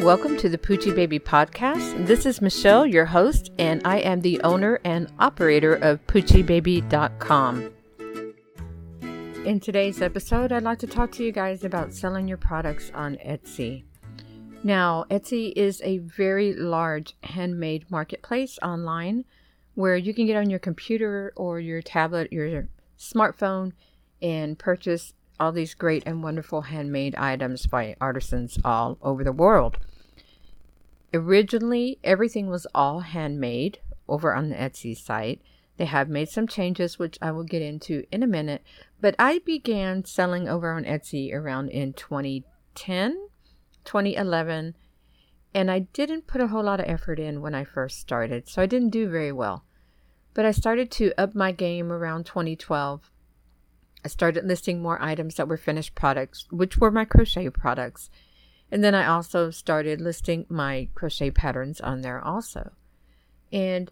Welcome to the Poochie Baby Podcast. This is Michelle, your host, and I am the owner and operator of PoochieBaby.com. In today's episode, I'd like to talk to you guys about selling your products on Etsy. Now, Etsy is a very large handmade marketplace online where you can get on your computer or your tablet, your smartphone, and purchase all these great and wonderful handmade items by artisans all over the world. Originally, everything was all handmade over on the Etsy site. They have made some changes, which I will get into in a minute. But I began selling over on Etsy around in 2010, 2011, and I didn't put a whole lot of effort in when I first started, so I didn't do very well. But I started to up my game around 2012 I started listing more items that were finished products, which were my crochet products. And then I also started listing my crochet patterns on there also. And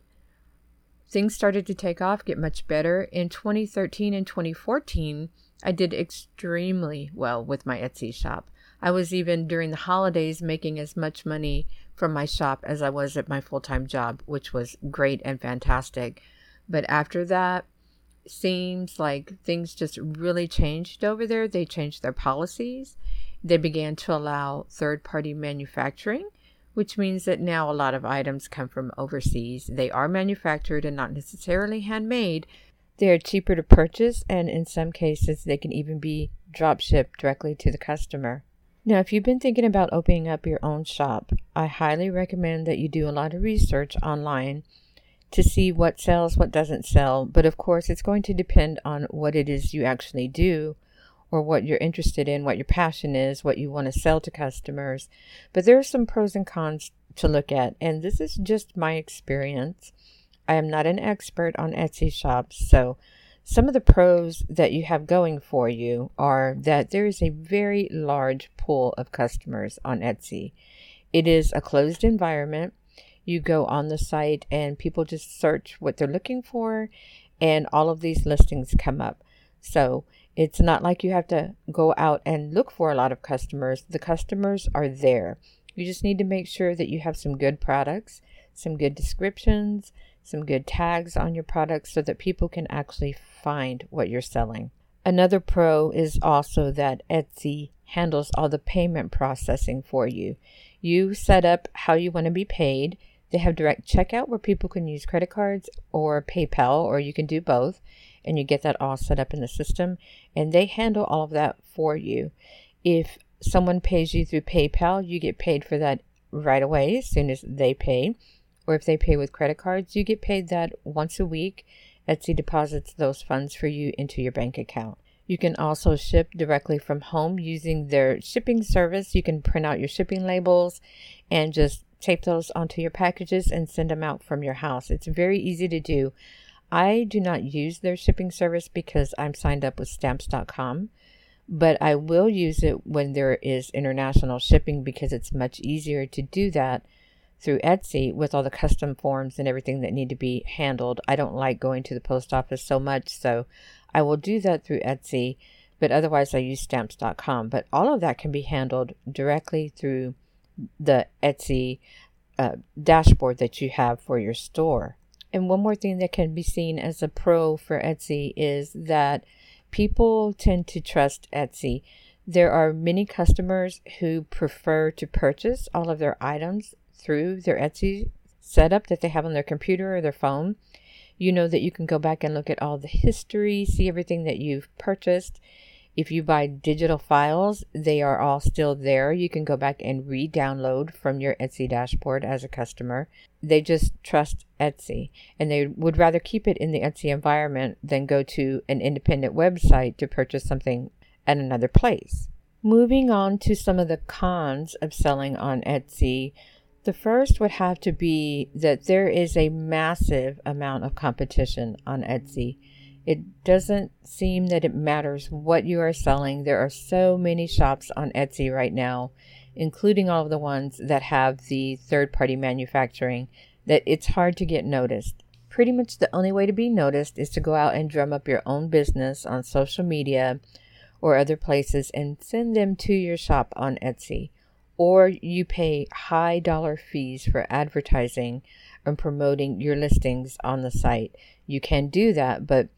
things started to take off, get much better. In 2013 and 2014, I did extremely well with my Etsy shop. I was even during the holidays making as much money from my shop as I was at my full time job, which was great and fantastic. But after that, seems like things just really changed over there. They changed their policies. They began to allow third party manufacturing, which means that now a lot of items come from overseas. They are manufactured and not necessarily handmade. They are cheaper to purchase, and in some cases, they can even be drop shipped directly to the customer. Now, if you've been thinking about opening up your own shop, I highly recommend that you do a lot of research online to see what sells, what doesn't sell. But of course, it's going to depend on what it is you actually do or what you're interested in, what your passion is, what you want to sell to customers. But there are some pros and cons to look at, and this is just my experience. I am not an expert on Etsy shops, so some of the pros that you have going for you are that there is a very large pool of customers on Etsy. It is a closed environment you go on the site and people just search what they're looking for and all of these listings come up. So it's not like you have to go out and look for a lot of customers. The customers are there. You just need to make sure that you have some good products, some good descriptions, some good tags on your products so that people can actually find what you're selling. Another pro is also that Etsy handles all the payment processing for you. You set up how you want to be paid they have direct checkout where people can use credit cards or PayPal, or you can do both, and you get that all set up in the system. And they handle all of that for you. If someone pays you through PayPal, you get paid for that right away as soon as they pay. Or if they pay with credit cards, you get paid that once a week. Etsy deposits those funds for you into your bank account. You can also ship directly from home using their shipping service. You can print out your shipping labels and just tape those onto your packages and send them out from your house. It's very easy to do. I do not use their shipping service because I'm signed up with stamps.com, but I will use it when there is international shipping because it's much easier to do that through Etsy with all the custom forms and everything that need to be handled. I don't like going to the post office so much, so I will do that through Etsy, but otherwise I use stamps.com. But all of that can be handled directly through the Etsy uh, dashboard that you have for your store. And one more thing that can be seen as a pro for Etsy is that people tend to trust Etsy. There are many customers who prefer to purchase all of their items through their Etsy setup that they have on their computer or their phone. You know that you can go back and look at all the history, see everything that you've purchased, if you buy digital files, they are all still there. You can go back and re download from your Etsy dashboard as a customer. They just trust Etsy and they would rather keep it in the Etsy environment than go to an independent website to purchase something at another place. Moving on to some of the cons of selling on Etsy. The first would have to be that there is a massive amount of competition on Etsy. It doesn't seem that it matters what you are selling. There are so many shops on Etsy right now, including all of the ones that have the third party manufacturing, that it's hard to get noticed. Pretty much the only way to be noticed is to go out and drum up your own business on social media or other places and send them to your shop on Etsy. or you pay high dollar fees for advertising and promoting your listings on the site. You can do that, but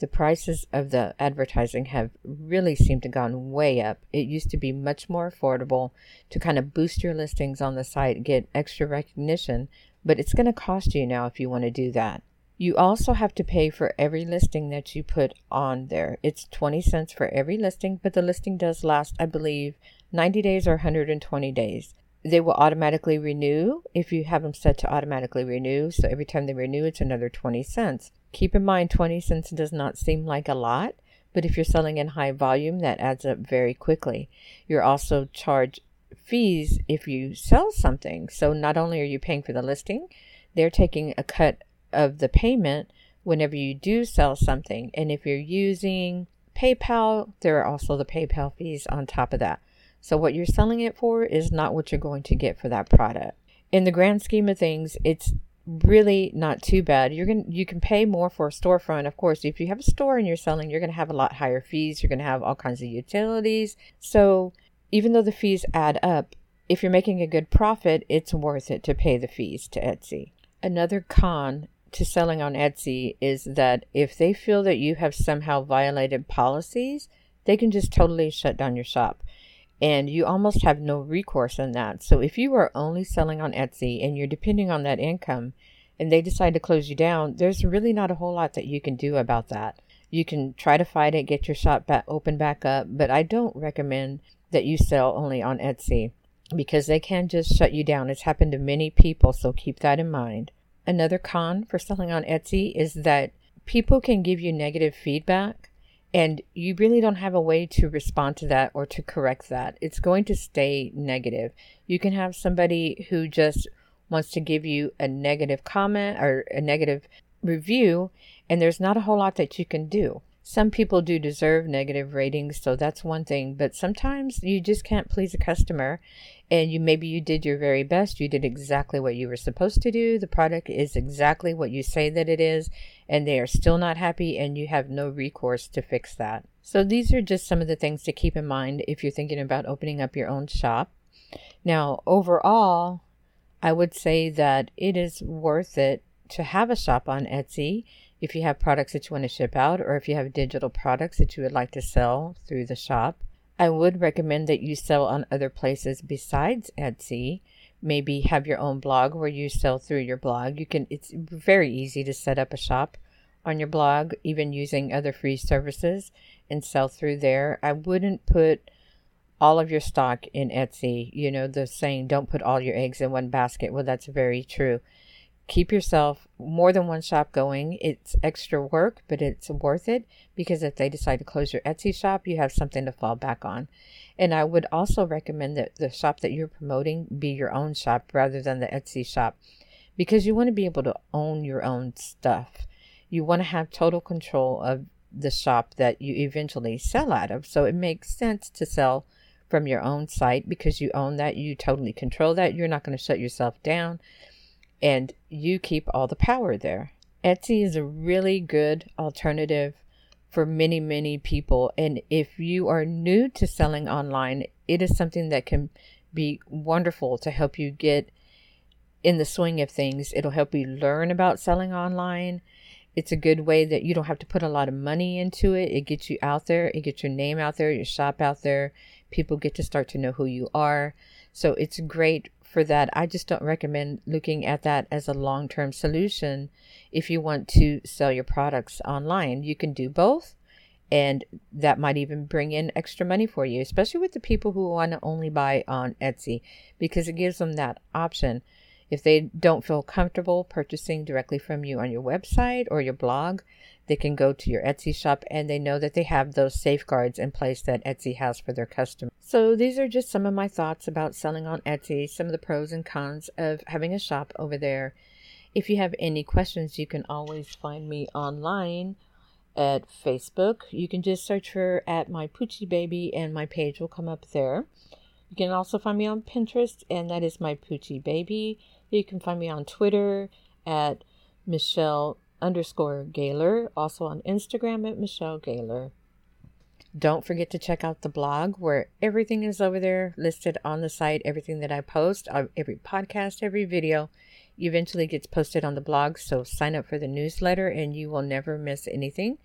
the prices of the advertising have really seemed to gone way up. It used to be much more affordable to kind of boost your listings on the site, get extra recognition, but it's going to cost you now if you want to do that. You also have to pay for every listing that you put on there. It's 20 cents for every listing, but the listing does last, I believe, 90 days or 120 days. They will automatically renew if you have them set to automatically renew. So every time they renew, it's another 20 cents. Keep in mind, 20 cents does not seem like a lot, but if you're selling in high volume, that adds up very quickly. You're also charged fees if you sell something. So not only are you paying for the listing, they're taking a cut of the payment whenever you do sell something. And if you're using PayPal, there are also the PayPal fees on top of that. So what you're selling it for is not what you're going to get for that product. In the grand scheme of things, it's really not too bad. You're going you can pay more for a storefront. Of course, if you have a store and you're selling, you're going to have a lot higher fees. You're going to have all kinds of utilities. So, even though the fees add up, if you're making a good profit, it's worth it to pay the fees to Etsy. Another con to selling on Etsy is that if they feel that you have somehow violated policies, they can just totally shut down your shop. And you almost have no recourse in that. So if you are only selling on Etsy and you're depending on that income and they decide to close you down, there's really not a whole lot that you can do about that. You can try to fight it, get your shop back open back up, but I don't recommend that you sell only on Etsy because they can just shut you down. It's happened to many people, so keep that in mind. Another con for selling on Etsy is that people can give you negative feedback and you really don't have a way to respond to that or to correct that. It's going to stay negative. You can have somebody who just wants to give you a negative comment or a negative review, and there's not a whole lot that you can do. Some people do deserve negative ratings, so that's one thing, but sometimes you just can't please a customer and you maybe you did your very best, you did exactly what you were supposed to do. The product is exactly what you say that it is, and they are still not happy and you have no recourse to fix that. So these are just some of the things to keep in mind if you're thinking about opening up your own shop. Now, overall, I would say that it is worth it to have a shop on Etsy if you have products that you want to ship out or if you have digital products that you would like to sell through the shop. I would recommend that you sell on other places besides Etsy. Maybe have your own blog where you sell through your blog. You can it's very easy to set up a shop on your blog even using other free services and sell through there. I wouldn't put all of your stock in Etsy. You know, the saying don't put all your eggs in one basket. Well, that's very true keep yourself more than one shop going. It's extra work, but it's worth it because if they decide to close your Etsy shop, you have something to fall back on. And I would also recommend that the shop that you're promoting be your own shop rather than the Etsy shop because you want to be able to own your own stuff. You want to have total control of the shop that you eventually sell out of. So it makes sense to sell from your own site because you own that, you totally control that. You're not going to shut yourself down and you keep all the power there. Etsy is a really good alternative for many, many people. And if you are new to selling online, it is something that can be wonderful to help you get in the swing of things. It'll help you learn about selling online. It's a good way that you don't have to put a lot of money into it. It gets you out there, it gets your name out there, your shop out there. People get to start to know who you are. So it's great for that. I just don't recommend looking at that as a long term solution if you want to sell your products online. You can do both, and that might even bring in extra money for you, especially with the people who want to only buy on Etsy because it gives them that option. If they don't feel comfortable purchasing directly from you on your website or your blog, they can go to your Etsy shop and they know that they have those safeguards in place that Etsy has for their customers. So, these are just some of my thoughts about selling on Etsy, some of the pros and cons of having a shop over there. If you have any questions, you can always find me online at Facebook. You can just search for at my Poochie Baby and my page will come up there. You can also find me on Pinterest and that is my Poochie Baby. You can find me on Twitter at Michelle underscore Gaylor, also on Instagram at Michelle Gaylor. Don't forget to check out the blog where everything is over there listed on the site. Everything that I post, uh, every podcast, every video eventually gets posted on the blog. So sign up for the newsletter and you will never miss anything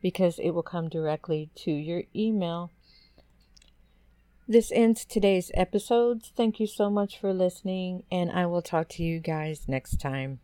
because it will come directly to your email. This ends today's episodes. Thank you so much for listening, and I will talk to you guys next time.